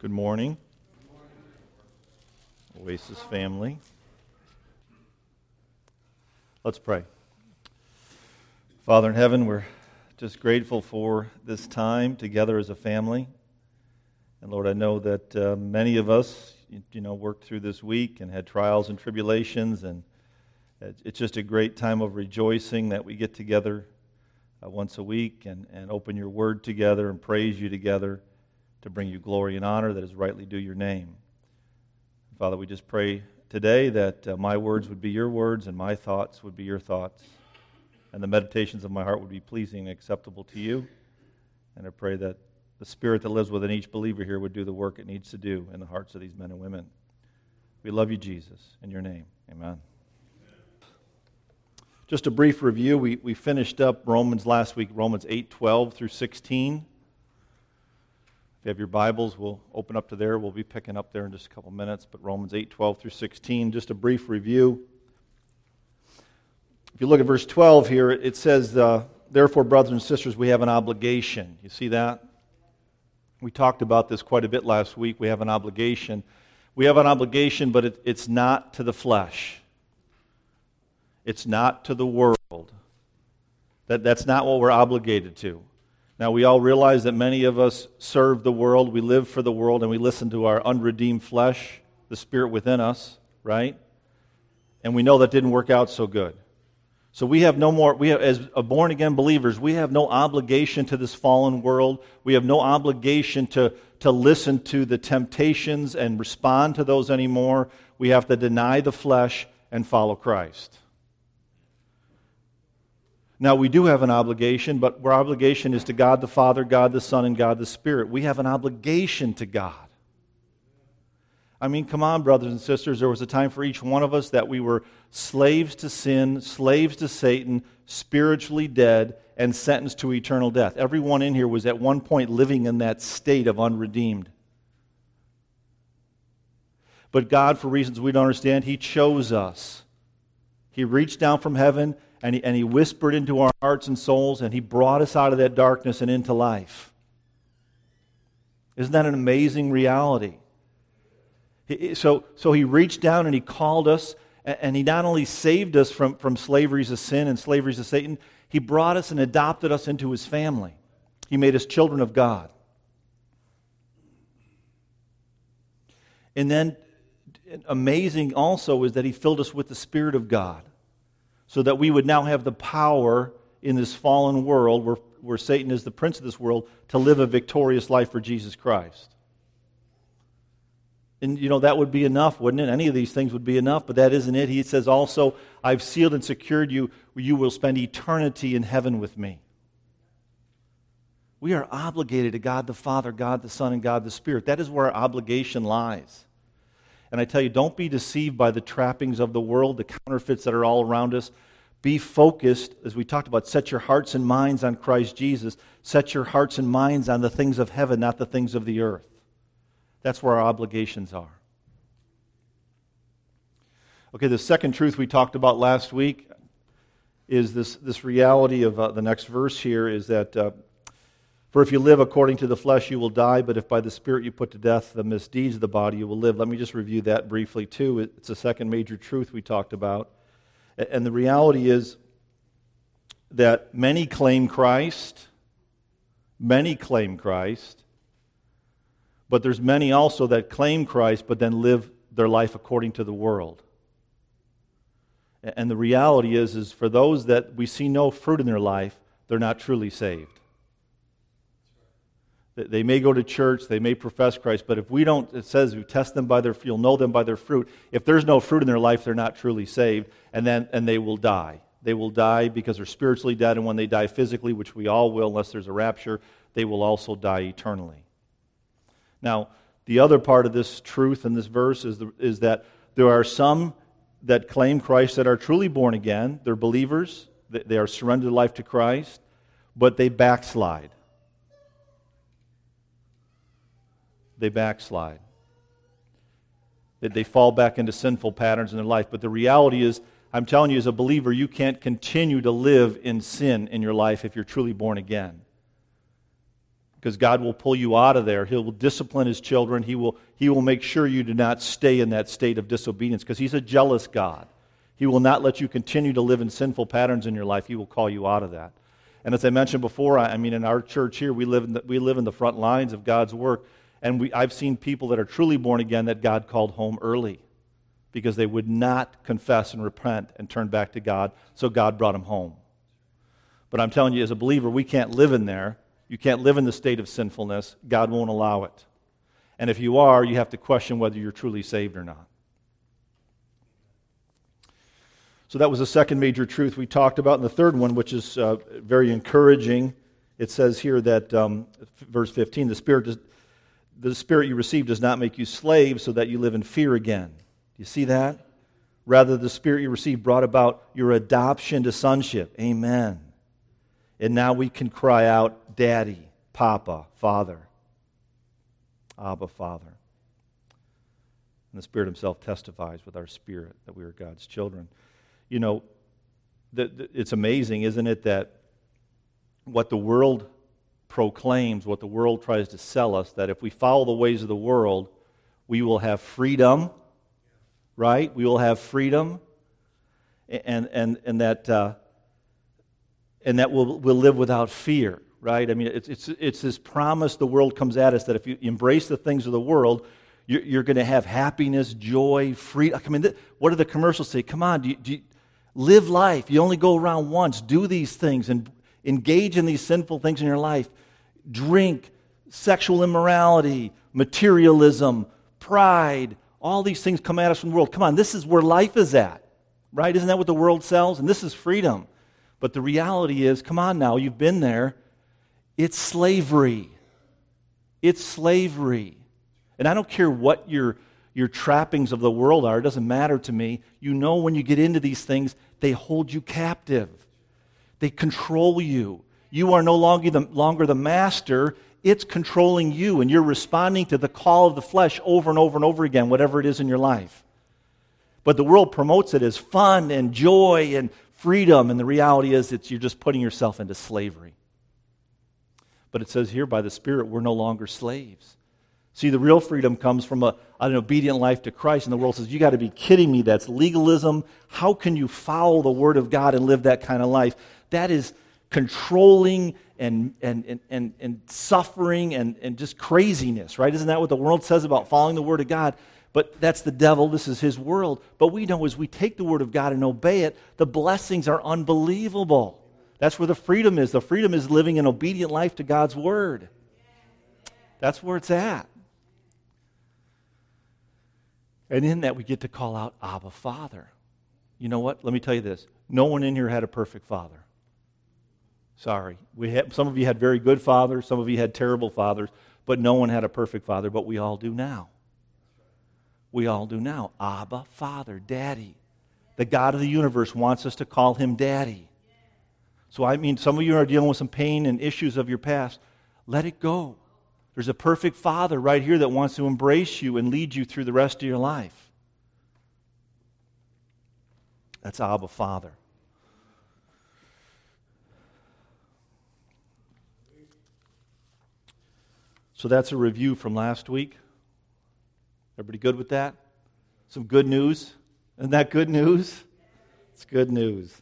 Good morning, Oasis family. Let's pray. Father in heaven, we're just grateful for this time together as a family. And Lord, I know that uh, many of us, you, you know, worked through this week and had trials and tribulations, and it's just a great time of rejoicing that we get together uh, once a week and, and open your word together and praise you together to bring you glory and honor that is rightly due your name. Father, we just pray today that uh, my words would be your words and my thoughts would be your thoughts, and the meditations of my heart would be pleasing and acceptable to you. And I pray that the Spirit that lives within each believer here would do the work it needs to do in the hearts of these men and women. We love you, Jesus. In your name, amen. Just a brief review. We, we finished up Romans last week, Romans 8 12 through 16. If you have your Bibles, we'll open up to there. We'll be picking up there in just a couple minutes. But Romans 8, 12 through 16, just a brief review. If you look at verse 12 here, it says, uh, Therefore, brothers and sisters, we have an obligation. You see that? We talked about this quite a bit last week. We have an obligation. We have an obligation, but it, it's not to the flesh, it's not to the world. That, that's not what we're obligated to. Now, we all realize that many of us serve the world, we live for the world, and we listen to our unredeemed flesh, the spirit within us, right? And we know that didn't work out so good. So we have no more, we have, as born again believers, we have no obligation to this fallen world. We have no obligation to, to listen to the temptations and respond to those anymore. We have to deny the flesh and follow Christ. Now, we do have an obligation, but our obligation is to God the Father, God the Son, and God the Spirit. We have an obligation to God. I mean, come on, brothers and sisters. There was a time for each one of us that we were slaves to sin, slaves to Satan, spiritually dead, and sentenced to eternal death. Everyone in here was at one point living in that state of unredeemed. But God, for reasons we don't understand, He chose us. He reached down from heaven and he, and he whispered into our hearts and souls, and he brought us out of that darkness and into life. Isn't that an amazing reality? He, so, so he reached down and he called us, and he not only saved us from, from slaveries of sin and slaveries of Satan, he brought us and adopted us into his family. He made us children of God. And then, amazing also is that he filled us with the Spirit of God so that we would now have the power in this fallen world where, where Satan is the prince of this world to live a victorious life for Jesus Christ. And, you know, that would be enough, wouldn't it? Any of these things would be enough, but that isn't it. He says also, I've sealed and secured you, you will spend eternity in heaven with me. We are obligated to God the Father, God the Son, and God the Spirit. That is where our obligation lies. And I tell you, don't be deceived by the trappings of the world, the counterfeits that are all around us. Be focused, as we talked about, set your hearts and minds on Christ Jesus. Set your hearts and minds on the things of heaven, not the things of the earth. That's where our obligations are. Okay, the second truth we talked about last week is this, this reality of uh, the next verse here is that uh, for if you live according to the flesh, you will die, but if by the Spirit you put to death the misdeeds of the body, you will live. Let me just review that briefly, too. It's the second major truth we talked about. And the reality is that many claim Christ, many claim Christ, but there's many also that claim Christ but then live their life according to the world. And the reality is is for those that we see no fruit in their life, they're not truly saved. They may go to church, they may profess Christ, but if we don't, it says we test them by their you'll know them by their fruit. If there's no fruit in their life, they're not truly saved, and then and they will die. They will die because they're spiritually dead, and when they die physically, which we all will, unless there's a rapture, they will also die eternally. Now, the other part of this truth in this verse is, the, is that there are some that claim Christ that are truly born again. They're believers, they are surrendered life to Christ, but they backslide. They backslide. That they fall back into sinful patterns in their life. But the reality is, I'm telling you, as a believer, you can't continue to live in sin in your life if you're truly born again. because God will pull you out of there. He will discipline his children. He will, he will make sure you do not stay in that state of disobedience because he's a jealous God. He will not let you continue to live in sinful patterns in your life. He will call you out of that. And as I mentioned before, I, mean, in our church here, we live in the, we live in the front lines of God's work. And we, I've seen people that are truly born again that God called home early because they would not confess and repent and turn back to God, so God brought them home. But I'm telling you, as a believer, we can't live in there you can't live in the state of sinfulness. God won't allow it. And if you are, you have to question whether you're truly saved or not. So that was the second major truth we talked about. And the third one, which is uh, very encouraging, it says here that, um, verse 15, the Spirit, the Spirit you receive does not make you slaves so that you live in fear again. Do you see that? Rather, the Spirit you receive brought about your adoption to sonship. Amen. And now we can cry out, Daddy, Papa, Father, Abba, Father. And the Spirit Himself testifies with our spirit that we are God's children. You know, it's amazing, isn't it, that what the world proclaims, what the world tries to sell us, that if we follow the ways of the world, we will have freedom, right? We will have freedom, and, and, and that. Uh, and that we'll, we'll live without fear, right? I mean, it's, it's, it's this promise the world comes at us that if you embrace the things of the world, you're, you're going to have happiness, joy, freedom. I mean, th- what do the commercials say? Come on, do you, do you, live life. You only go around once. Do these things and engage in these sinful things in your life. Drink, sexual immorality, materialism, pride. All these things come at us from the world. Come on, this is where life is at, right? Isn't that what the world sells? And this is freedom. But the reality is come on now, you've been there. It's slavery. It's slavery. And I don't care what your, your trappings of the world are, it doesn't matter to me. You know, when you get into these things, they hold you captive, they control you. You are no longer the, longer the master, it's controlling you, and you're responding to the call of the flesh over and over and over again, whatever it is in your life. But the world promotes it as fun and joy and freedom, and the reality is it's you're just putting yourself into slavery. But it says here, by the Spirit, we're no longer slaves. See, the real freedom comes from a, an obedient life to Christ, and the world says, You got to be kidding me. That's legalism. How can you follow the Word of God and live that kind of life? That is controlling and, and, and, and, and suffering and, and just craziness, right? Isn't that what the world says about following the Word of God? But that's the devil. This is his world. But we know as we take the word of God and obey it, the blessings are unbelievable. That's where the freedom is. The freedom is living an obedient life to God's word. That's where it's at. And in that, we get to call out Abba, Father. You know what? Let me tell you this no one in here had a perfect father. Sorry. We had, some of you had very good fathers, some of you had terrible fathers, but no one had a perfect father, but we all do now we all do now. Abba, Father, Daddy. The God of the universe wants us to call him Daddy. So, I mean, some of you are dealing with some pain and issues of your past. Let it go. There's a perfect Father right here that wants to embrace you and lead you through the rest of your life. That's Abba, Father. So, that's a review from last week. Everybody good with that? Some good news? Isn't that good news? It's good news.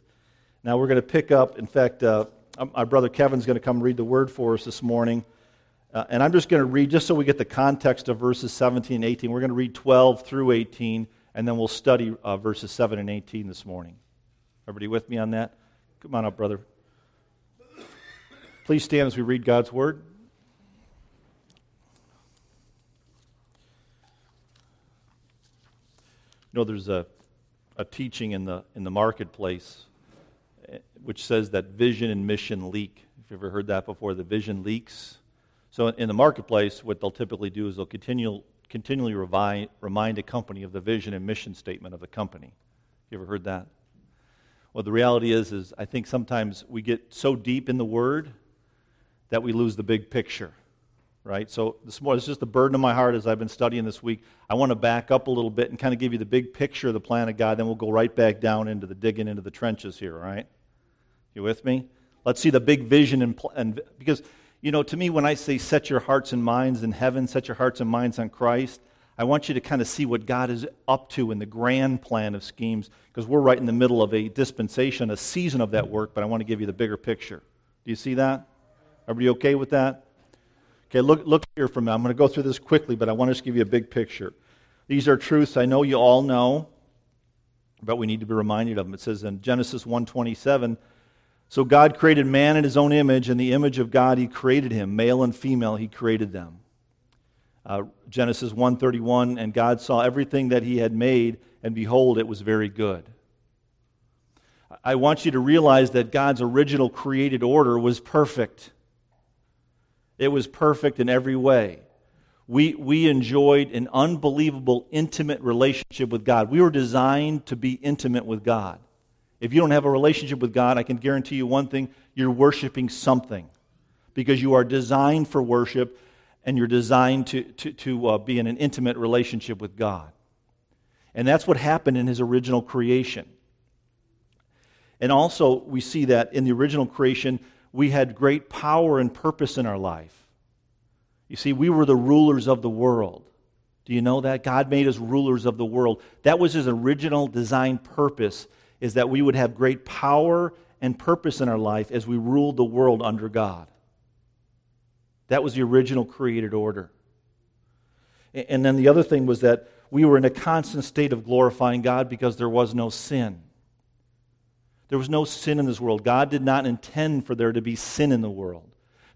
Now we're going to pick up. In fact, uh, our brother Kevin's going to come read the word for us this morning. Uh, and I'm just going to read, just so we get the context of verses 17 and 18, we're going to read 12 through 18, and then we'll study uh, verses 7 and 18 this morning. Everybody with me on that? Come on up, brother. Please stand as we read God's word. You know, there's a, a teaching in the, in the marketplace eh, which says that vision and mission leak. Have you've ever heard that before? The vision leaks. So in the marketplace, what they'll typically do is they'll continue, continually revi- remind a company of the vision and mission statement of the company. You ever heard that? Well, the reality is, is I think sometimes we get so deep in the Word that we lose the big picture right? So this morning, it's just a burden of my heart as I've been studying this week. I want to back up a little bit and kind of give you the big picture of the plan of God. Then we'll go right back down into the digging into the trenches here, all right? You with me? Let's see the big vision and, and because You know, to me, when I say set your hearts and minds in heaven, set your hearts and minds on Christ, I want you to kind of see what God is up to in the grand plan of schemes, because we're right in the middle of a dispensation, a season of that work, but I want to give you the bigger picture. Do you see that? Everybody okay with that? Okay, look, look here for me. I'm going to go through this quickly, but I want to just give you a big picture. These are truths I know you all know, but we need to be reminded of them. It says in Genesis 1:27, so God created man in his own image, in the image of God he created him, male and female he created them. Uh, Genesis 1:31, and God saw everything that he had made, and behold, it was very good. I want you to realize that God's original created order was perfect. It was perfect in every way. We, we enjoyed an unbelievable, intimate relationship with God. We were designed to be intimate with God. If you don't have a relationship with God, I can guarantee you one thing you're worshiping something because you are designed for worship and you're designed to, to, to uh, be in an intimate relationship with God. And that's what happened in his original creation. And also, we see that in the original creation, we had great power and purpose in our life. You see, we were the rulers of the world. Do you know that? God made us rulers of the world. That was his original design purpose, is that we would have great power and purpose in our life as we ruled the world under God. That was the original created order. And then the other thing was that we were in a constant state of glorifying God because there was no sin. There was no sin in this world. God did not intend for there to be sin in the world.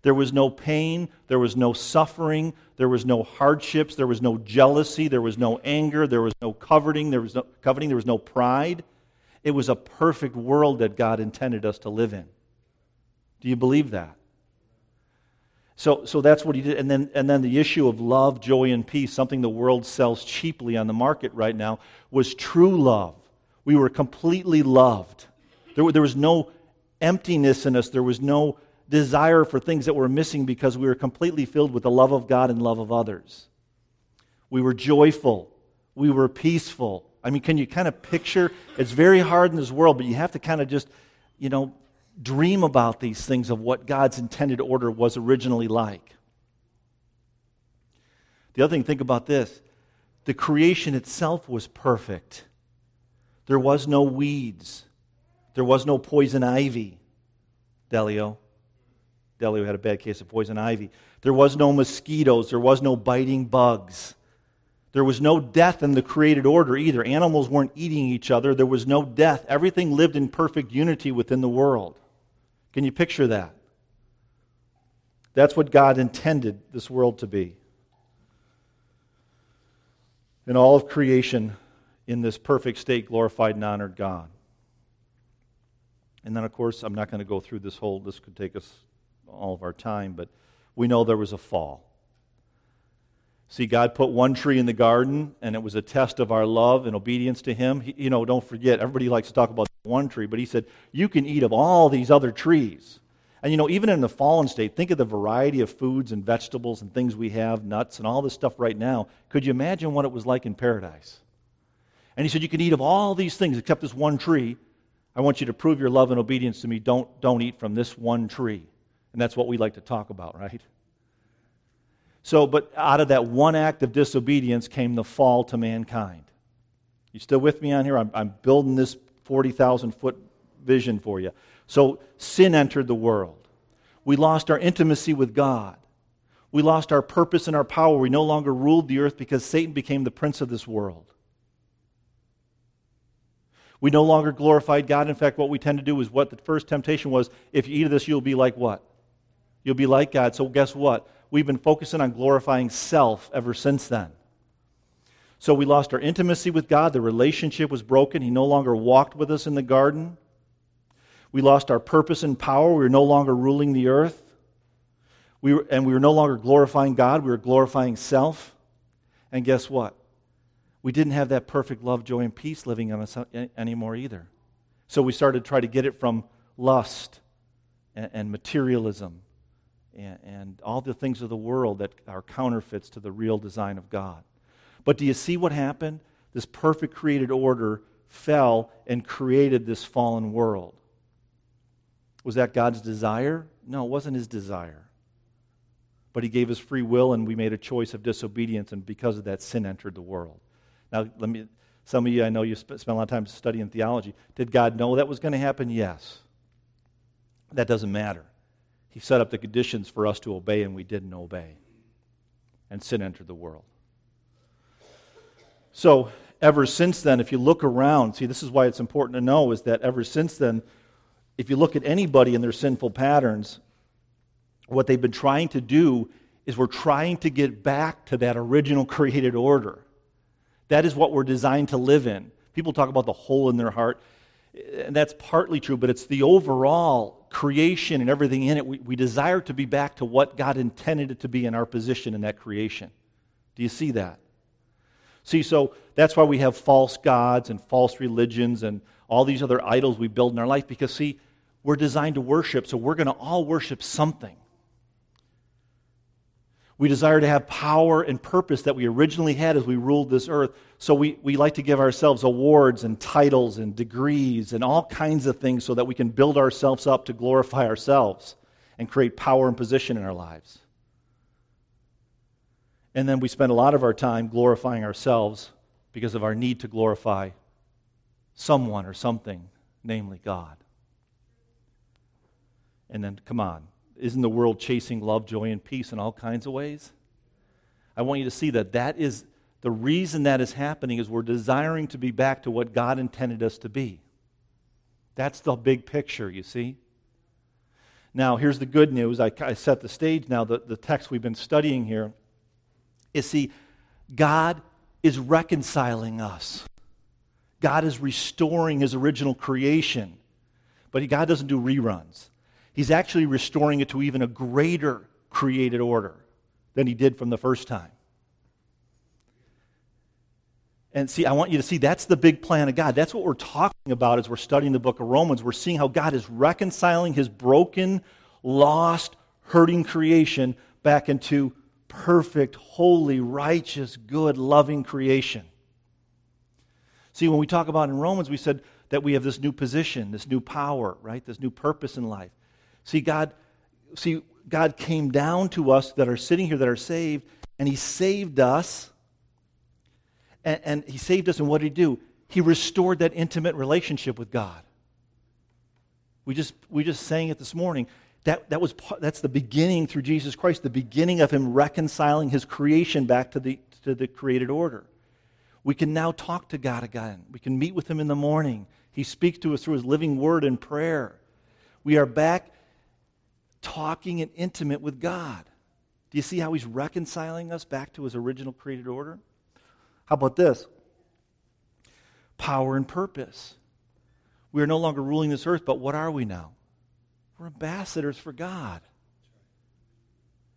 There was no pain, there was no suffering, there was no hardships, there was no jealousy, there was no anger, there was no coveting, there was no coveting, there was no pride. It was a perfect world that God intended us to live in. Do you believe that? So, so that's what he did. And then, and then the issue of love, joy, and peace, something the world sells cheaply on the market right now, was true love. We were completely loved. There, there was no emptiness in us, there was no desire for things that were missing because we were completely filled with the love of God and love of others. We were joyful, we were peaceful. I mean, can you kind of picture? It's very hard in this world, but you have to kind of just, you know, dream about these things of what God's intended order was originally like. The other thing, think about this the creation itself was perfect. There was no weeds, there was no poison ivy, Delio. Delio had a bad case of poison ivy. There was no mosquitoes, there was no biting bugs. There was no death in the created order either. Animals weren't eating each other. There was no death. Everything lived in perfect unity within the world. Can you picture that? That's what God intended this world to be. And all of creation in this perfect state glorified and honored God. And then, of course, I'm not going to go through this whole, this could take us all of our time, but we know there was a fall. See, God put one tree in the garden, and it was a test of our love and obedience to Him. He, you know, don't forget, everybody likes to talk about one tree, but He said, You can eat of all these other trees. And you know, even in the fallen state, think of the variety of foods and vegetables and things we have, nuts and all this stuff right now. Could you imagine what it was like in paradise? And He said, You can eat of all these things except this one tree. I want you to prove your love and obedience to me. Don't, don't eat from this one tree. And that's what we like to talk about, right? So, but out of that one act of disobedience came the fall to mankind. You still with me on here? I'm, I'm building this 40,000 foot vision for you. So, sin entered the world. We lost our intimacy with God. We lost our purpose and our power. We no longer ruled the earth because Satan became the prince of this world. We no longer glorified God. In fact, what we tend to do is what the first temptation was if you eat of this, you'll be like what? You'll be like God. So, guess what? We've been focusing on glorifying self ever since then. So, we lost our intimacy with God. The relationship was broken. He no longer walked with us in the garden. We lost our purpose and power. We were no longer ruling the earth. We were, and we were no longer glorifying God. We were glorifying self. And guess what? We didn't have that perfect love, joy, and peace living in us anymore either. So we started to try to get it from lust and, and materialism and, and all the things of the world that are counterfeits to the real design of God. But do you see what happened? This perfect created order fell and created this fallen world. Was that God's desire? No, it wasn't his desire. but He gave us free will, and we made a choice of disobedience, and because of that, sin entered the world. Now, let me. Some of you, I know you spent a lot of time studying theology. Did God know that was going to happen? Yes. That doesn't matter. He set up the conditions for us to obey, and we didn't obey. And sin entered the world. So, ever since then, if you look around, see, this is why it's important to know is that ever since then, if you look at anybody in their sinful patterns, what they've been trying to do is we're trying to get back to that original created order. That is what we're designed to live in. People talk about the hole in their heart, and that's partly true, but it's the overall creation and everything in it. We, we desire to be back to what God intended it to be in our position in that creation. Do you see that? See, so that's why we have false gods and false religions and all these other idols we build in our life because, see, we're designed to worship, so we're going to all worship something. We desire to have power and purpose that we originally had as we ruled this earth. So we, we like to give ourselves awards and titles and degrees and all kinds of things so that we can build ourselves up to glorify ourselves and create power and position in our lives. And then we spend a lot of our time glorifying ourselves because of our need to glorify someone or something, namely God. And then, come on, isn't the world chasing love, joy, and peace in all kinds of ways? I want you to see that that is the reason that is happening is we're desiring to be back to what God intended us to be. That's the big picture, you see. Now, here's the good news. I, I set the stage now. The, the text we've been studying here is see, God is reconciling us. God is restoring his original creation. But God doesn't do reruns. He's actually restoring it to even a greater created order than he did from the first time. And see, I want you to see that's the big plan of God. That's what we're talking about as we're studying the book of Romans. We're seeing how God is reconciling his broken, lost, hurting creation back into perfect, holy, righteous, good, loving creation. See, when we talk about in Romans, we said that we have this new position, this new power, right? This new purpose in life. See, God, see, God came down to us that are sitting here that are saved, and He saved us. And, and He saved us, and what did He do? He restored that intimate relationship with God. We just, we just sang it this morning. That, that was, that's the beginning through Jesus Christ, the beginning of him reconciling his creation back to the, to the created order. We can now talk to God again. We can meet with him in the morning. He speaks to us through his living word and prayer. We are back talking and intimate with God. Do you see how he's reconciling us back to his original created order? How about this? Power and purpose. We are no longer ruling this earth, but what are we now? We're ambassadors for God.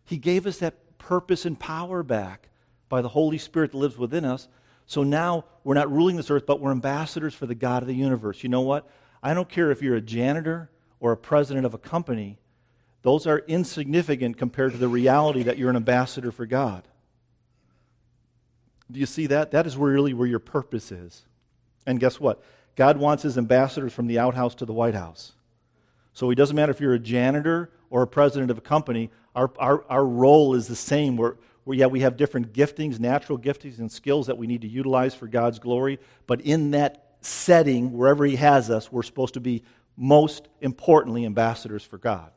He gave us that purpose and power back by the Holy Spirit that lives within us. So now we're not ruling this earth, but we're ambassadors for the God of the universe. You know what? I don't care if you're a janitor or a president of a company, those are insignificant compared to the reality that you're an ambassador for God. Do you see that? That is really where your purpose is. And guess what? God wants his ambassadors from the outhouse to the White House. So it doesn't matter if you're a janitor or a president of a company, our, our, our role is the same. We're, we yeah, we have different giftings, natural giftings, and skills that we need to utilize for God's glory. But in that setting, wherever He has us, we're supposed to be most importantly ambassadors for God.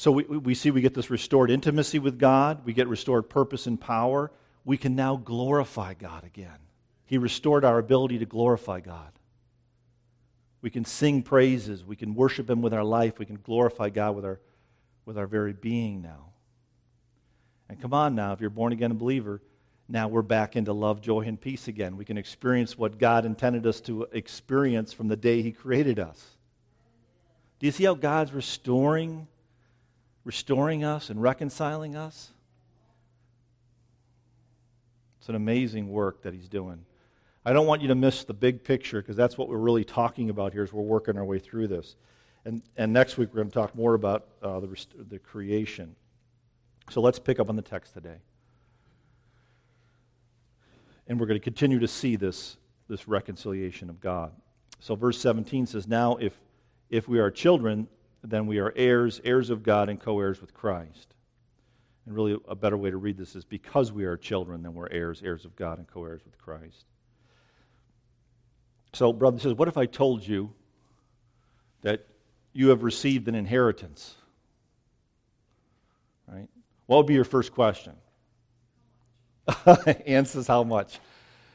So we, we see we get this restored intimacy with God, we get restored purpose and power. We can now glorify God again. He restored our ability to glorify God. We can sing praises. We can worship Him with our life. We can glorify God with our, with our very being now. And come on now, if you're born again a believer, now we're back into love, joy, and peace again. We can experience what God intended us to experience from the day He created us. Do you see how God's restoring, restoring us and reconciling us? It's an amazing work that He's doing. I don't want you to miss the big picture because that's what we're really talking about here as we're working our way through this. And, and next week we're going to talk more about uh, the, the creation. So let's pick up on the text today. And we're going to continue to see this, this reconciliation of God. So verse 17 says, Now if, if we are children, then we are heirs, heirs of God, and co heirs with Christ. And really, a better way to read this is because we are children, then we're heirs, heirs of God, and co heirs with Christ. So, brother says, What if I told you that you have received an inheritance? Right? What would be your first question? Answers how much?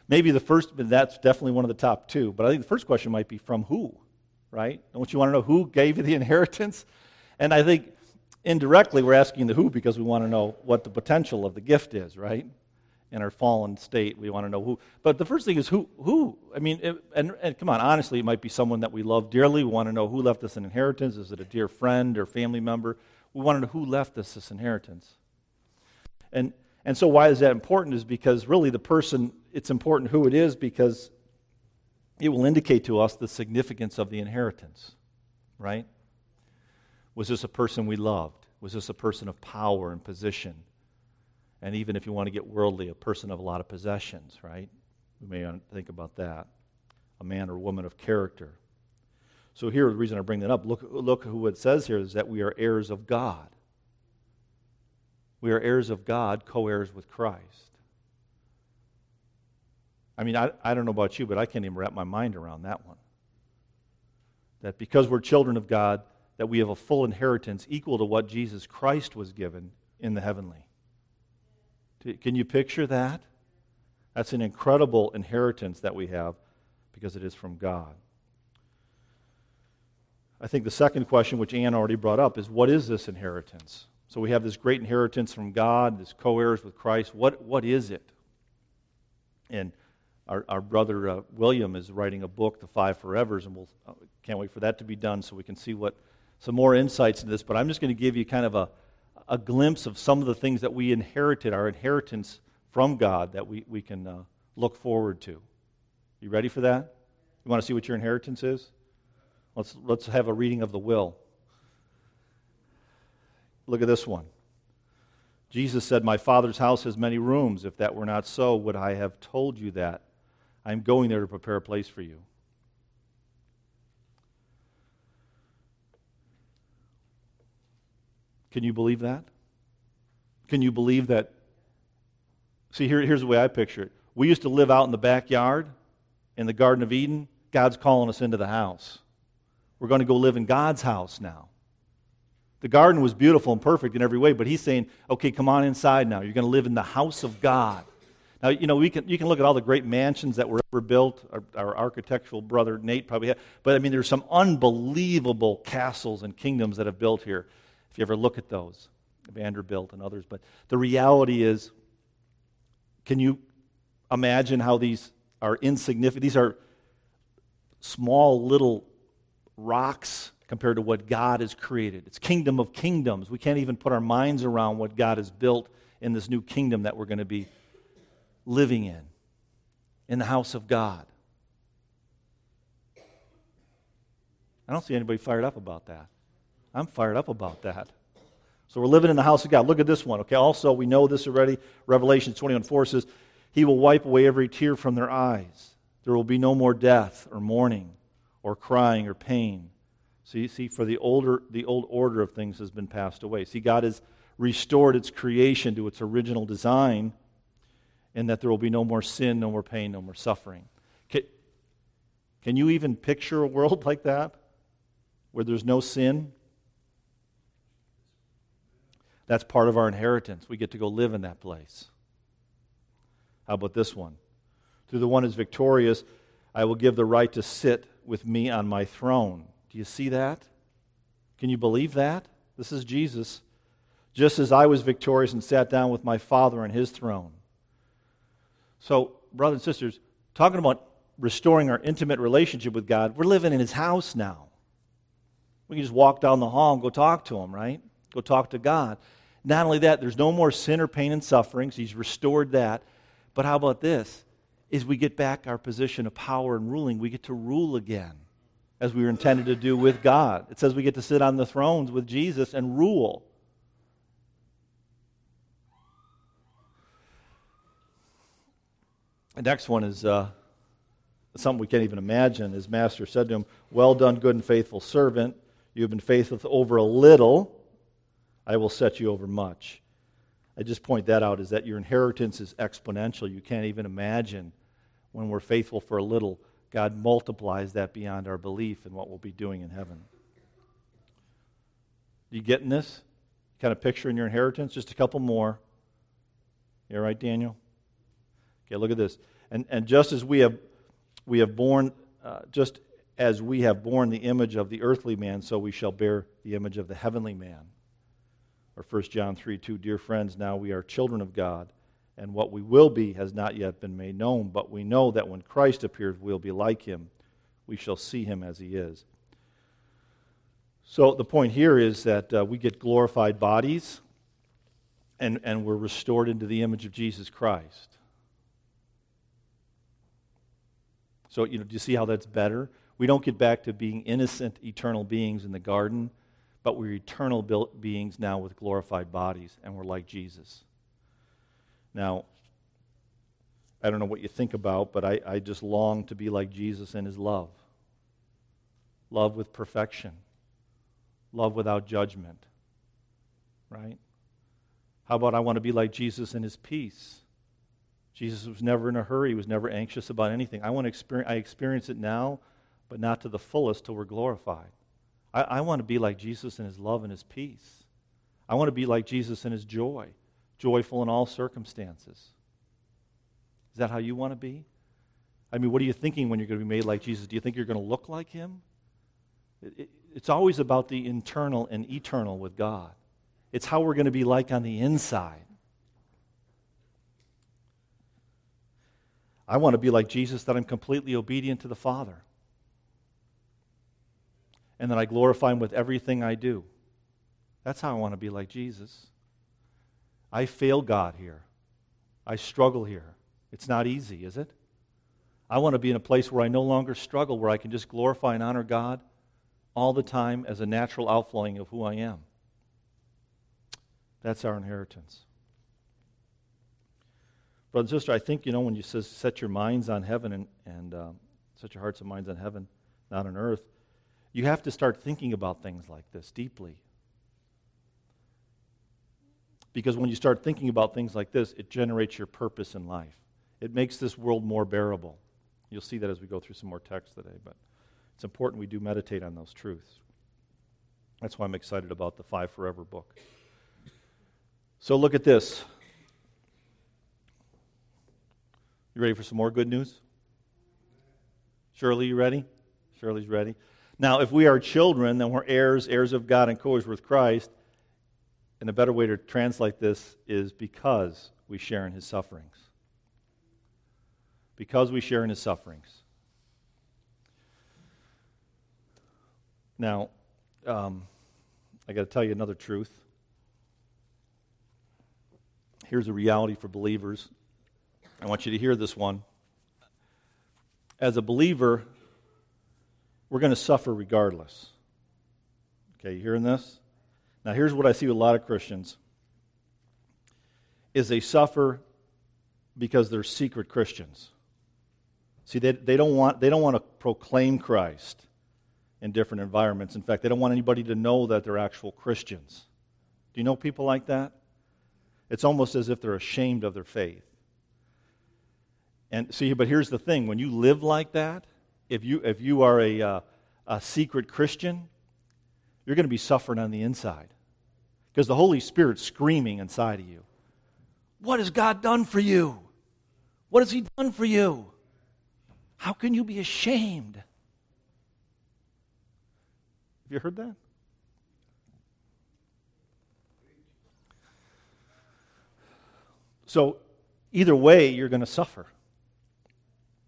Maybe the first, that's definitely one of the top two. But I think the first question might be from who? Right? Don't you want to know who gave you the inheritance? And I think indirectly we're asking the who because we want to know what the potential of the gift is, right? In our fallen state, we want to know who. But the first thing is who? Who? I mean, it, and, and come on, honestly, it might be someone that we love dearly. We want to know who left us an inheritance. Is it a dear friend or family member? We want to know who left us this inheritance. And and so, why is that important? Is because really the person, it's important who it is because it will indicate to us the significance of the inheritance, right? Was this a person we loved? Was this a person of power and position? And even if you want to get worldly, a person of a lot of possessions, right? We may think about that. A man or woman of character. So, here, the reason I bring that up, look, look who it says here is that we are heirs of God. We are heirs of God, co heirs with Christ. I mean, I, I don't know about you, but I can't even wrap my mind around that one. That because we're children of God, that we have a full inheritance equal to what Jesus Christ was given in the heavenly. Can you picture that? That's an incredible inheritance that we have because it is from God. I think the second question, which Anne already brought up, is what is this inheritance? So we have this great inheritance from God, this co heirs with Christ. What, what is it? And our, our brother uh, William is writing a book, The Five Forevers, and we'll uh, can't wait for that to be done so we can see what some more insights into this. But I'm just going to give you kind of a, a glimpse of some of the things that we inherited, our inheritance from God, that we, we can uh, look forward to. You ready for that? You want to see what your inheritance is? Let's, let's have a reading of the will. Look at this one. Jesus said, My Father's house has many rooms. If that were not so, would I have told you that? I am going there to prepare a place for you. Can you believe that? Can you believe that? See, here, here's the way I picture it. We used to live out in the backyard in the Garden of Eden. God's calling us into the house. We're going to go live in God's house now. The garden was beautiful and perfect in every way, but he's saying, okay, come on inside now. You're going to live in the house of God. Now, you know, we can, you can look at all the great mansions that were ever built. Our, our architectural brother Nate probably had. But I mean, there's some unbelievable castles and kingdoms that have built here. If you ever look at those, Vanderbilt and others. But the reality is, can you imagine how these are insignificant? These are small little rocks compared to what God has created. It's kingdom of kingdoms. We can't even put our minds around what God has built in this new kingdom that we're going to be living in, in the house of God. I don't see anybody fired up about that. I'm fired up about that. So we're living in the house of God. Look at this one, okay? Also, we know this already. Revelation 21 4 says, He will wipe away every tear from their eyes. There will be no more death or mourning or crying or pain So you see, for the older, the old order of things has been passed away. See, God has restored its creation to its original design, and that there will be no more sin, no more pain, no more suffering. Can, can you even picture a world like that, where there's no sin? That's part of our inheritance. We get to go live in that place. How about this one? To the one who is victorious, I will give the right to sit with me on my throne do you see that? Can you believe that? This is Jesus. Just as I was victorious and sat down with my Father on his throne. So, brothers and sisters, talking about restoring our intimate relationship with God, we're living in his house now. We can just walk down the hall and go talk to him, right? Go talk to God. Not only that, there's no more sin or pain and suffering, so he's restored that. But how about this? Is we get back our position of power and ruling, we get to rule again as we were intended to do with God. It says we get to sit on the thrones with Jesus and rule. The next one is uh, something we can't even imagine. His master said to him, Well done, good and faithful servant. You have been faithful over a little, I will set you over much. I just point that out is that your inheritance is exponential. You can't even imagine when we're faithful for a little, God multiplies that beyond our belief in what we'll be doing in heaven. You getting this? Kind of picture in your inheritance? Just a couple more. You all right, Daniel? Okay, look at this. And, and just as we have, we have borne, uh, just as we have borne the image of the earthly man, so we shall bear the image of the heavenly man. Or 1 John 3 2, dear friends, now we are children of God, and what we will be has not yet been made known, but we know that when Christ appears, we'll be like him. We shall see him as he is. So the point here is that uh, we get glorified bodies and, and we're restored into the image of Jesus Christ. So, you know, do you see how that's better? We don't get back to being innocent, eternal beings in the garden, but we're eternal beings now with glorified bodies, and we're like Jesus. Now, I don't know what you think about, but I, I just long to be like Jesus in his love. Love with perfection, love without judgment, right? How about I want to be like Jesus in his peace? Jesus was never in a hurry, he was never anxious about anything. I want to experience I experience it now, but not to the fullest till we're glorified. I, I want to be like Jesus in his love and his peace. I want to be like Jesus in his joy, joyful in all circumstances. Is that how you want to be? I mean, what are you thinking when you're going to be made like Jesus? Do you think you're going to look like him? It, it, it's always about the internal and eternal with God. It's how we're going to be like on the inside. I want to be like Jesus, that I'm completely obedient to the Father. And that I glorify Him with everything I do. That's how I want to be like Jesus. I fail God here. I struggle here. It's not easy, is it? I want to be in a place where I no longer struggle, where I can just glorify and honor God all the time as a natural outflowing of who I am. That's our inheritance. Brother and sister, I think, you know, when you says set your minds on heaven and, and uh, set your hearts and minds on heaven, not on earth, you have to start thinking about things like this deeply. Because when you start thinking about things like this, it generates your purpose in life. It makes this world more bearable. You'll see that as we go through some more text today, but it's important we do meditate on those truths. That's why I'm excited about the Five Forever book. So look at this. You ready for some more good news? Shirley, you ready? Shirley's ready. Now, if we are children, then we're heirs, heirs of God, and co heirs with Christ. And a better way to translate this is because we share in his sufferings. Because we share in his sufferings. Now, um, I got to tell you another truth. Here's a reality for believers I want you to hear this one. As a believer, we're going to suffer regardless. Okay, you hearing this? Now, here's what I see with a lot of Christians is they suffer because they're secret Christians. See, they, they, don't want, they don't want to proclaim Christ in different environments. In fact, they don't want anybody to know that they're actual Christians. Do you know people like that? It's almost as if they're ashamed of their faith. And see, but here's the thing when you live like that, if you, if you are a, uh, a secret Christian, you're going to be suffering on the inside because the Holy Spirit's screaming inside of you. What has God done for you? What has He done for you? How can you be ashamed? Have you heard that? So, either way, you're going to suffer.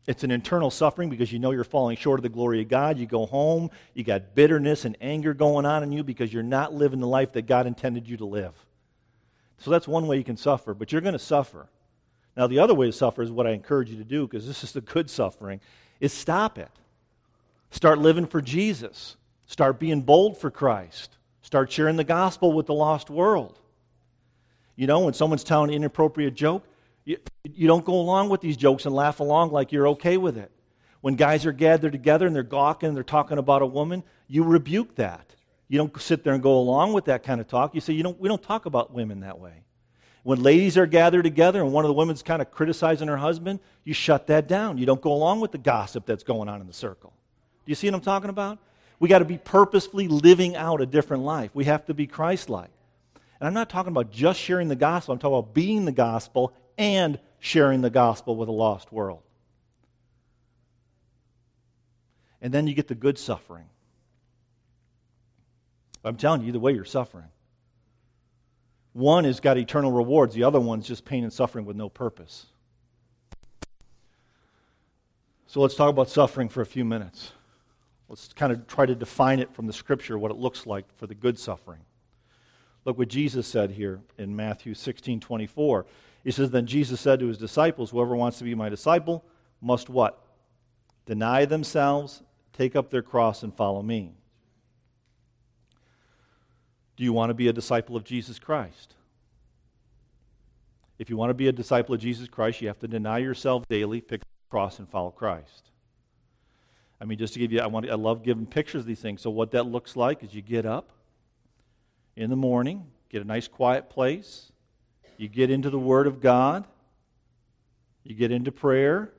It's an internal suffering because you know you're falling short of the glory of God. You go home, you got bitterness and anger going on in you because you're not living the life that God intended you to live. So that's one way you can suffer, but you're going to suffer. Now, the other way to suffer is what I encourage you to do because this is the good suffering is stop it. Start living for Jesus. Start being bold for Christ. Start sharing the gospel with the lost world. You know, when someone's telling an inappropriate joke, you, don't go along with these jokes and laugh along like you're okay with it. When guys are gathered together and they're gawking and they're talking about a woman, you rebuke that. You don't sit there and go along with that kind of talk. You say, you don't, we don't talk about women that way. When ladies are gathered together and one of the women's kind of criticizing her husband, you shut that down. You don't go along with the gossip that's going on in the circle. Do you see what I'm talking about? We got to be purposefully living out a different life. We have to be Christ like. And I'm not talking about just sharing the gospel, I'm talking about being the gospel and sharing the gospel with a lost world. And then you get the good suffering. I'm telling you, either way, you're suffering. One has got eternal rewards, the other one's just pain and suffering with no purpose. So let's talk about suffering for a few minutes. Let's kind of try to define it from the scripture, what it looks like for the good suffering. Look what Jesus said here in Matthew 16 24. He says, Then Jesus said to his disciples, Whoever wants to be my disciple must what? Deny themselves, take up their cross, and follow me. Do you want to be a disciple of Jesus Christ? If you want to be a disciple of Jesus Christ, you have to deny yourself daily, pick up the cross, and follow Christ. I mean, just to give you, I, want, I love giving pictures of these things. So, what that looks like is you get up in the morning, get a nice quiet place, you get into the Word of God, you get into prayer,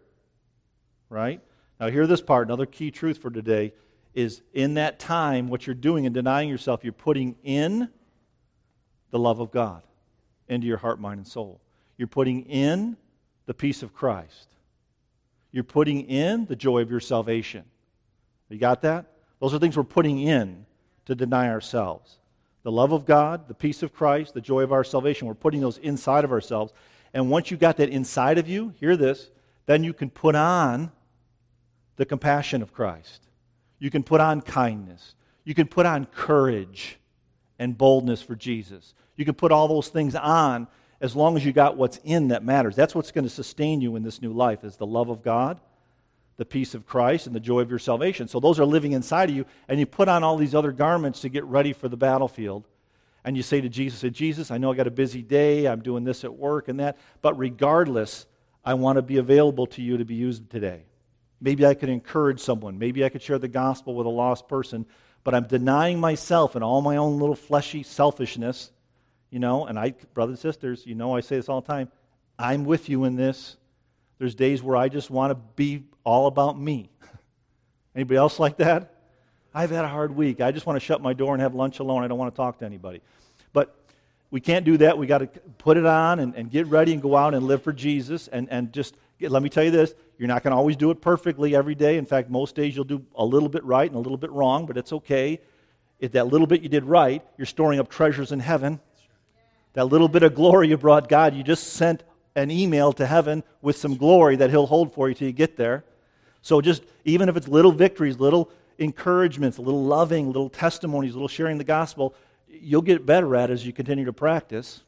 right? Now, hear this part. Another key truth for today is in that time, what you're doing and denying yourself, you're putting in the love of God into your heart, mind, and soul. You're putting in the peace of Christ. You're putting in the joy of your salvation. You got that? Those are things we're putting in to deny ourselves. The love of God, the peace of Christ, the joy of our salvation, we're putting those inside of ourselves. And once you've got that inside of you, hear this, then you can put on the compassion of Christ. You can put on kindness. You can put on courage and boldness for Jesus. You can put all those things on as long as you got what's in that matters. That's what's going to sustain you in this new life is the love of God, the peace of Christ, and the joy of your salvation. So those are living inside of you, and you put on all these other garments to get ready for the battlefield. And you say to Jesus, Jesus, I know I got a busy day, I'm doing this at work and that, but regardless, I want to be available to you to be used today. Maybe I could encourage someone. Maybe I could share the gospel with a lost person. But I'm denying myself and all my own little fleshy selfishness. You know, and I, brothers and sisters, you know, I say this all the time. I'm with you in this. There's days where I just want to be all about me. Anybody else like that? I've had a hard week. I just want to shut my door and have lunch alone. I don't want to talk to anybody. But we can't do that. We got to put it on and, and get ready and go out and live for Jesus and, and just let me tell you this you're not going to always do it perfectly every day. In fact, most days you'll do a little bit right and a little bit wrong, but it's okay. If that little bit you did right, you're storing up treasures in heaven. That little bit of glory you brought God, you just sent an email to heaven with some glory that He'll hold for you till you get there. So just even if it's little victories, little encouragements, little loving, little testimonies, little sharing the gospel, you'll get better at as you continue to practice.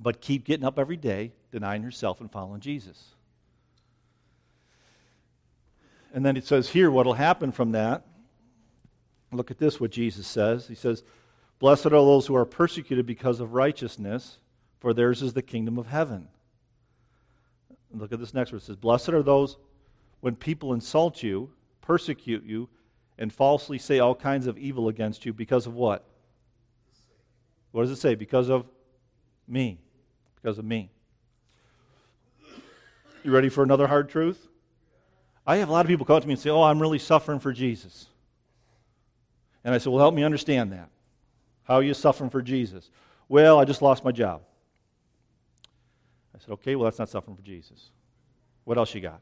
But keep getting up every day, denying yourself and following Jesus. And then it says here what will happen from that. Look at this, what Jesus says. He says, Blessed are those who are persecuted because of righteousness, for theirs is the kingdom of heaven. look at this next verse. It says, Blessed are those when people insult you, persecute you, and falsely say all kinds of evil against you because of what? What does it say? Because of me. Because of me. You ready for another hard truth? I have a lot of people come up to me and say, Oh, I'm really suffering for Jesus. And I said, Well, help me understand that. How are you suffering for Jesus? Well, I just lost my job. Said, Okay, well, that's not suffering for Jesus. What else you got?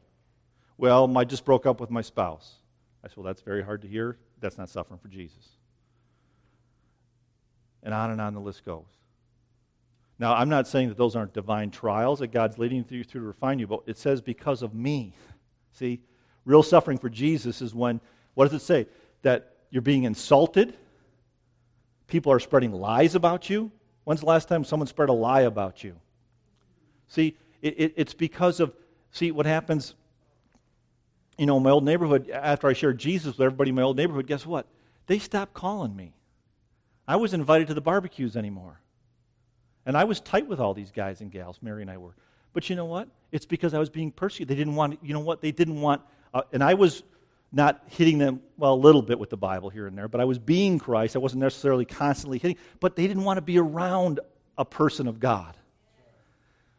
Well, I just broke up with my spouse. I said, Well, that's very hard to hear. That's not suffering for Jesus. And on and on the list goes. Now, I'm not saying that those aren't divine trials that God's leading you through to refine you, but it says because of me. See, Real suffering for Jesus is when, what does it say? That you're being insulted. People are spreading lies about you. When's the last time someone spread a lie about you? See, it, it, it's because of, see, what happens, you know, in my old neighborhood, after I shared Jesus with everybody in my old neighborhood, guess what? They stopped calling me. I was invited to the barbecues anymore. And I was tight with all these guys and gals, Mary and I were. But you know what? It's because I was being persecuted. They didn't want, you know what? They didn't want uh, and I was not hitting them, well, a little bit with the Bible here and there, but I was being Christ. I wasn't necessarily constantly hitting, but they didn't want to be around a person of God.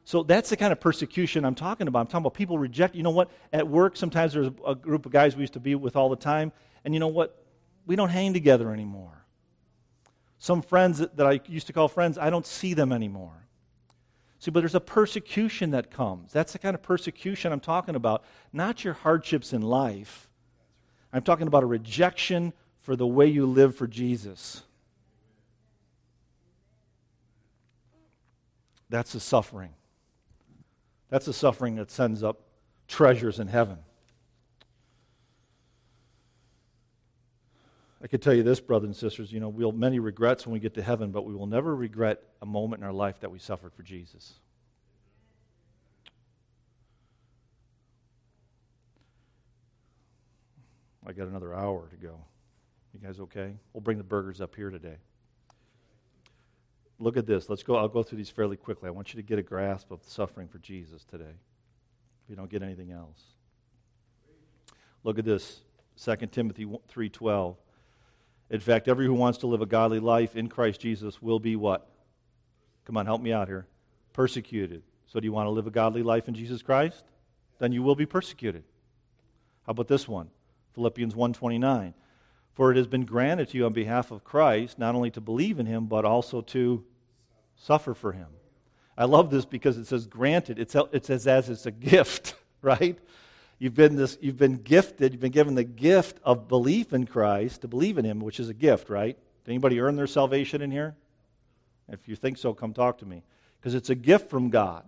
So that's the kind of persecution I'm talking about. I'm talking about people reject. You know what? At work, sometimes there's a group of guys we used to be with all the time, and you know what? We don't hang together anymore. Some friends that, I used to call friends, I don't see them anymore. See, but there's a persecution that comes. That's the kind of persecution I'm talking about, not your hardships in life. I'm talking about a rejection for the way you live for Jesus. That's the suffering. That's the suffering that sends up treasures in heaven. I could tell you this, brothers and sisters, you know, we'll many regrets when we get to heaven, but we will never regret a moment in our life that we suffered for Jesus. I got another hour to go. You guys okay? We'll bring the burgers up here today. Look at this. Let's go. I'll go through these fairly quickly. I want you to get a grasp of suffering for Jesus today. If you don't get anything else. Look at this. 2 Timothy 3:12. In fact, every who wants to live a godly life in Christ Jesus will be what? Come on, help me out here. Persecuted. So, do you want to live a godly life in Jesus Christ? Then you will be persecuted. How about this one? Philippians 1:29. For it has been granted to you on behalf of Christ not only to believe in him but also to suffer for him. I love this because it says granted. It says as it's a gift, right? You've been, this, you've been gifted, you've been given the gift of belief in Christ, to believe in Him, which is a gift, right? Did anybody earn their salvation in here? If you think so, come talk to me. Because it's a gift from God.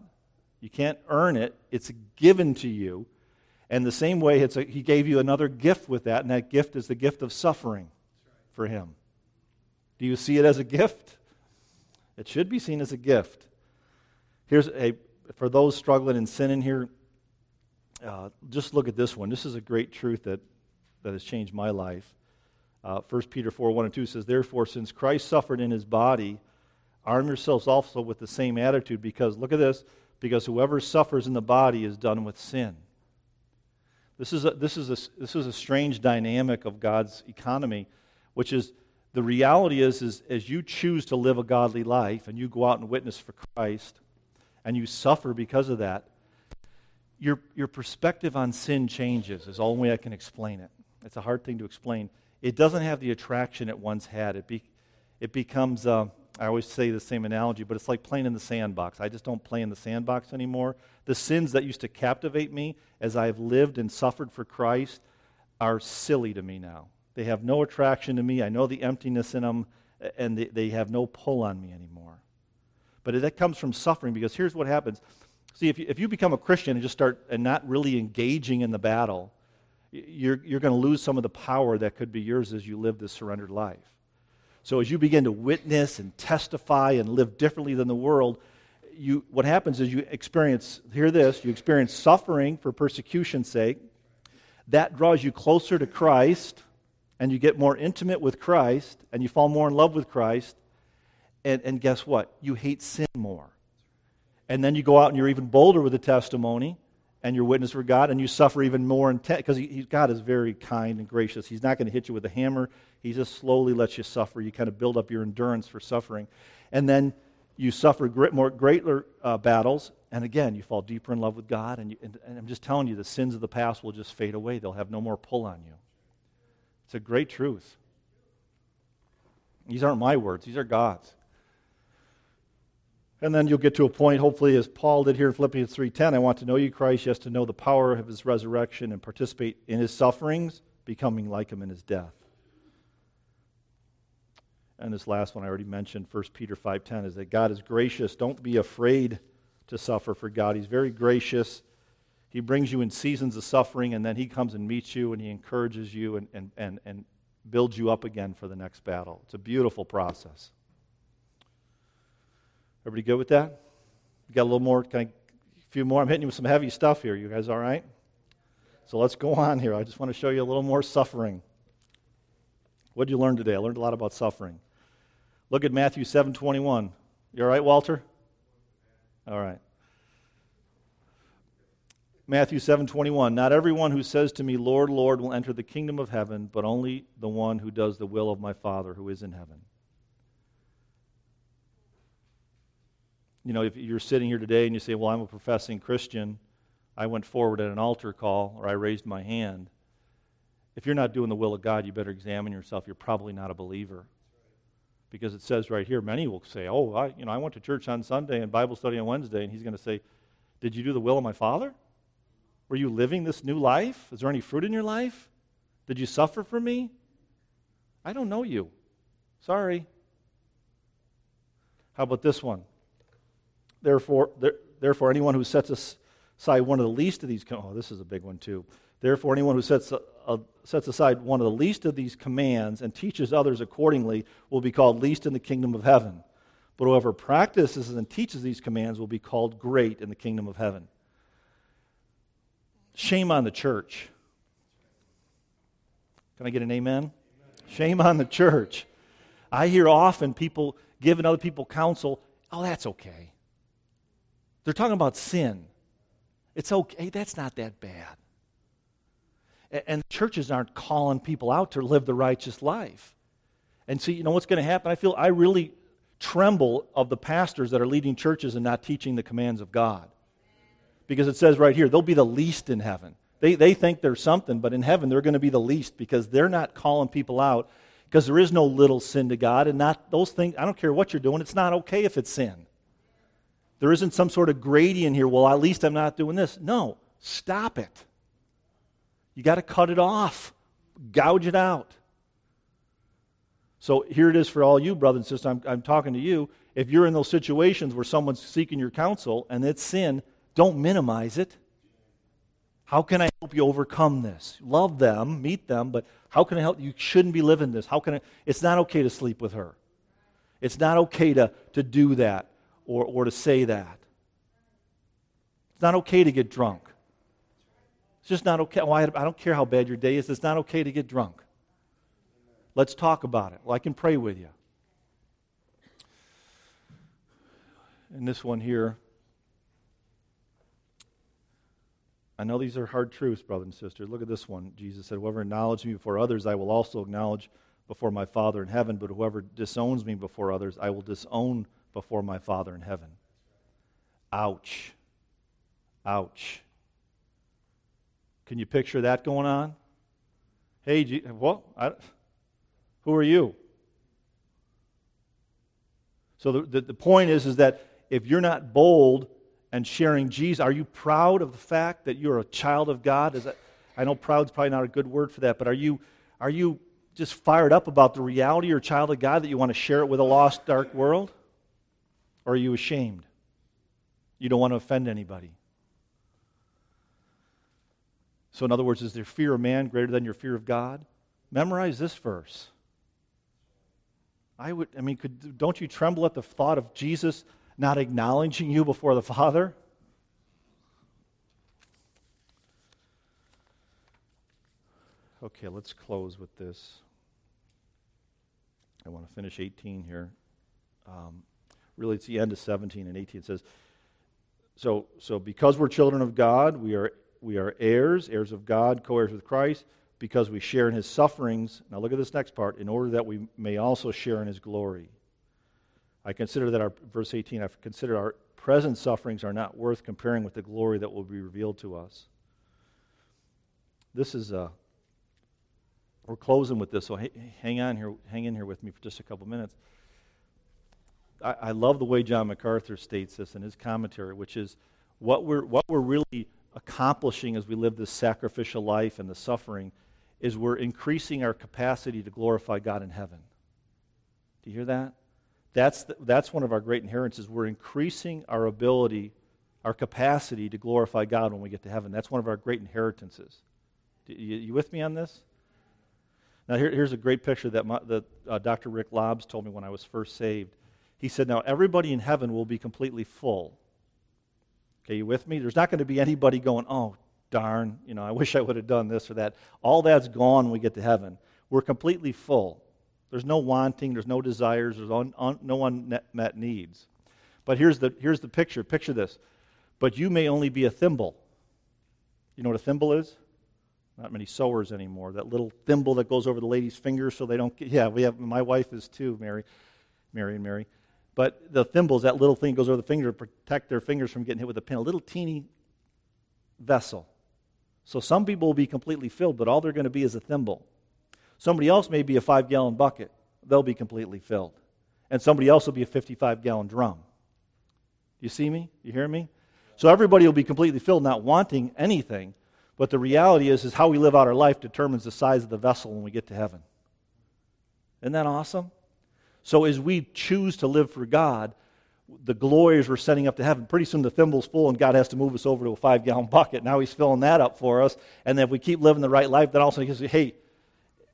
You can't earn it, it's given to you. And the same way, it's a, He gave you another gift with that, and that gift is the gift of suffering for Him. Do you see it as a gift? It should be seen as a gift. Here's a, for those struggling in sin in here, uh, just look at this one. This is a great truth that, that has changed my life. Uh, 1 Peter 4 1 and 2 says, Therefore, since Christ suffered in his body, arm yourselves also with the same attitude, because, look at this, because whoever suffers in the body is done with sin. This is a, this is a, this is a strange dynamic of God's economy, which is the reality is, is as you choose to live a godly life and you go out and witness for Christ and you suffer because of that, your, your perspective on sin changes, is the only way I can explain it. It's a hard thing to explain. It doesn't have the attraction it once had. It, be, it becomes, uh, I always say the same analogy, but it's like playing in the sandbox. I just don't play in the sandbox anymore. The sins that used to captivate me as I've lived and suffered for Christ are silly to me now. They have no attraction to me. I know the emptiness in them, and they, they have no pull on me anymore. But that comes from suffering because here's what happens See, if you, if you become a Christian and just start and not really engaging in the battle, you're, you're going to lose some of the power that could be yours as you live this surrendered life. So as you begin to witness and testify and live differently than the world, you, what happens is you experience, hear this, you experience suffering for persecution's sake. That draws you closer to Christ, and you get more intimate with Christ, and you fall more in love with Christ. And, and guess what? You hate sin more. And then you go out and you're even bolder with the testimony and your witness for God, and you suffer even more intense because he, God is very kind and gracious. He's not going to hit you with a hammer. He just slowly lets you suffer. You kind of build up your endurance for suffering, and then you suffer great, more greater uh, battles. And again, you fall deeper in love with God. And, you, and, and I'm just telling you, the sins of the past will just fade away. They'll have no more pull on you. It's a great truth. These aren't my words; these are God's. And then you'll get to a point, hopefully, as Paul did here in Philippians 3.10, I want to know you, Christ, yes, to know the power of his resurrection and participate in his sufferings, becoming like him in his death. And this last one I already mentioned, 1 Peter 5.10, is that God is gracious. Don't be afraid to suffer for God. He's very gracious. He brings you in seasons of suffering, and then he comes and meets you, and he encourages you and, and, and, and builds you up again for the next battle. It's a beautiful process. Everybody good with that? got a little more, kind of, a few more. I'm hitting you with some heavy stuff here. You guys all right? So let's go on here. I just want to show you a little more suffering. What did you learn today? I learned a lot about suffering. Look at Matthew 7:21. You all right, Walter? All right. Matthew 7:21 Not everyone who says to me Lord Lord will enter the kingdom of heaven but only the one who does the will of my Father who is in heaven. You know, if you're sitting here today and you say, "Well, I'm a professing Christian. I went forward at an altar call or I raised my hand." If you're not doing the will of God, you better examine yourself. You're probably not a believer. Because it says right here, many will say, "Oh, I, you know, I went to church on Sunday and Bible study on Wednesday," and he's going to say, "Did you do the will of my Father?" Were you living this new life? Is there any fruit in your life? Did you suffer for me? I don't know you. Sorry. How about this one? Therefore, there, therefore anyone who sets aside one of the least of these, oh, this is a big one too. Therefore, anyone who sets, a, sets aside one of the least of these commands and teaches others accordingly will be called least in the kingdom of heaven. But whoever practices and teaches these commands will be called great in the kingdom of heaven. Shame on the church. Can I get an amen? Shame on the church. I hear often people giving other people counsel, oh, that's okay. They're talking about sin. It's okay. That's not that bad. And churches aren't calling people out to live the righteous life. And see, you know what's going to happen? I feel I really tremble of the pastors that are leading churches and not teaching the commands of God because it says right here, they'll be the least in heaven. They, they think they're something, but in heaven they're going to be the least because they're not calling people out because there is no little sin to God and not those things. I don't care what you're doing, it's not okay if it's sin. There isn't some sort of gradient here, well, at least I'm not doing this. No, stop it. You got to cut it off, gouge it out. So here it is for all you, brothers and sisters. I'm, I'm talking to you. If you're in those situations where someone's seeking your counsel and it's sin, don't minimize it. How can I help you overcome this? Love them, meet them, but how can I help? You shouldn't be living this. How can I? It's not okay to sleep with her. It's not okay to, to do that or, or to say that. It's not okay to get drunk. It's just not okay. Well, I don't care how bad your day is. It's not okay to get drunk. Let's talk about it. Well, I can pray with you. And this one here I know these are hard truths, brothers and sisters. Look at this one. Jesus said, Whoever acknowledges me before others, I will also acknowledge before my Father in heaven. But whoever disowns me before others, I will disown before my Father in heaven. Ouch. Ouch. Can you picture that going on? Hey, G-? I, who are you? So the, the, the point is, is that if you're not bold and sharing Jesus. Are you proud of the fact that you're a child of God? Is that, I know proud is probably not a good word for that, but are you, are you just fired up about the reality you're a child of God that you want to share it with a lost, dark world? Or are you ashamed? You don't want to offend anybody. So, in other words, is there fear of man greater than your fear of God? Memorize this verse. I would, I mean, could, don't you tremble at the thought of Jesus not acknowledging you before the Father? Okay, let's close with this. I want to finish 18 here. Um, really, it's the end of 17 and 18. It says, so, so because we're children of God, we are, we are heirs, heirs of God, co heirs with Christ, because we share in his sufferings. Now, look at this next part in order that we may also share in his glory. I consider that our, verse 18, I consider our present sufferings are not worth comparing with the glory that will be revealed to us. This is, uh, we're closing with this, so hang on here, hang in here with me for just a couple minutes. I, I love the way John MacArthur states this in his commentary, which is what we're, what we're really accomplishing as we live this sacrificial life and the suffering is we're increasing our capacity to glorify God in heaven. Do you hear that? That's, the, that's one of our great inheritances. We're increasing our ability, our capacity to glorify God when we get to heaven. That's one of our great inheritances. You, you with me on this? Now, here, here's a great picture that, my, that uh, Dr. Rick Lobbs told me when I was first saved. He said, Now, everybody in heaven will be completely full. Okay, you with me? There's not going to be anybody going, Oh, darn, you know, I wish I would have done this or that. All that's gone when we get to heaven. We're completely full. There's no wanting, there's no desires, there's un, un, no unmet needs. But here's the, here's the picture. Picture this. But you may only be a thimble. You know what a thimble is? Not many sewers anymore. That little thimble that goes over the lady's fingers so they don't get, yeah, we have, my wife is too, Mary, Mary and Mary. But the thimble is that little thing goes over the finger to protect their fingers from getting hit with a pin. A little teeny vessel. So some people will be completely filled, but all they're going to be is a thimble. Somebody else may be a five gallon bucket. They'll be completely filled. And somebody else will be a 55 gallon drum. You see me? You hear me? So everybody will be completely filled, not wanting anything. But the reality is, is how we live out our life determines the size of the vessel when we get to heaven. Isn't that awesome? So as we choose to live for God, the glories we're setting up to heaven, pretty soon the thimble's full and God has to move us over to a five gallon bucket. Now he's filling that up for us. And then if we keep living the right life, then also he says, hey,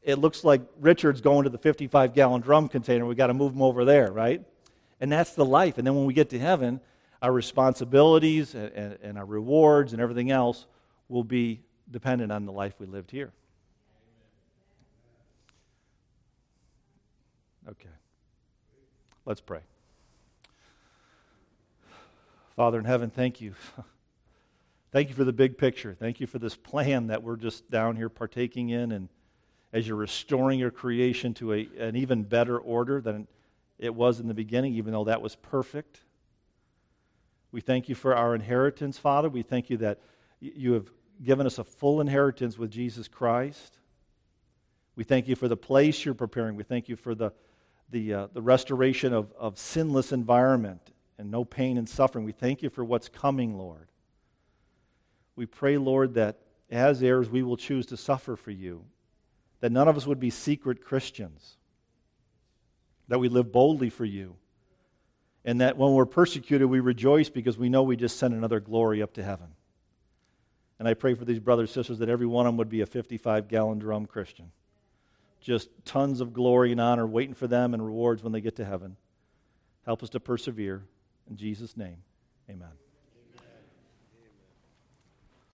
it looks like Richard's going to the 55 gallon drum container. We've got to move him over there, right? And that's the life. And then when we get to heaven, our responsibilities and, and, and our rewards and everything else will be dependent on the life we lived here. Okay. Let's pray. Father in heaven, thank you. thank you for the big picture. Thank you for this plan that we're just down here partaking in and as you're restoring your creation to a, an even better order than it was in the beginning, even though that was perfect. We thank you for our inheritance, Father. We thank you that you have given us a full inheritance with Jesus Christ. We thank you for the place you're preparing. We thank you for the, the, uh, the restoration of, of sinless environment and no pain and suffering. We thank you for what's coming, Lord. We pray, Lord, that as heirs we will choose to suffer for you that none of us would be secret Christians, that we live boldly for you, and that when we're persecuted, we rejoice because we know we just sent another glory up to heaven. And I pray for these brothers and sisters that every one of them would be a 55 gallon drum Christian. Just tons of glory and honor waiting for them and rewards when they get to heaven. Help us to persevere. In Jesus' name, amen.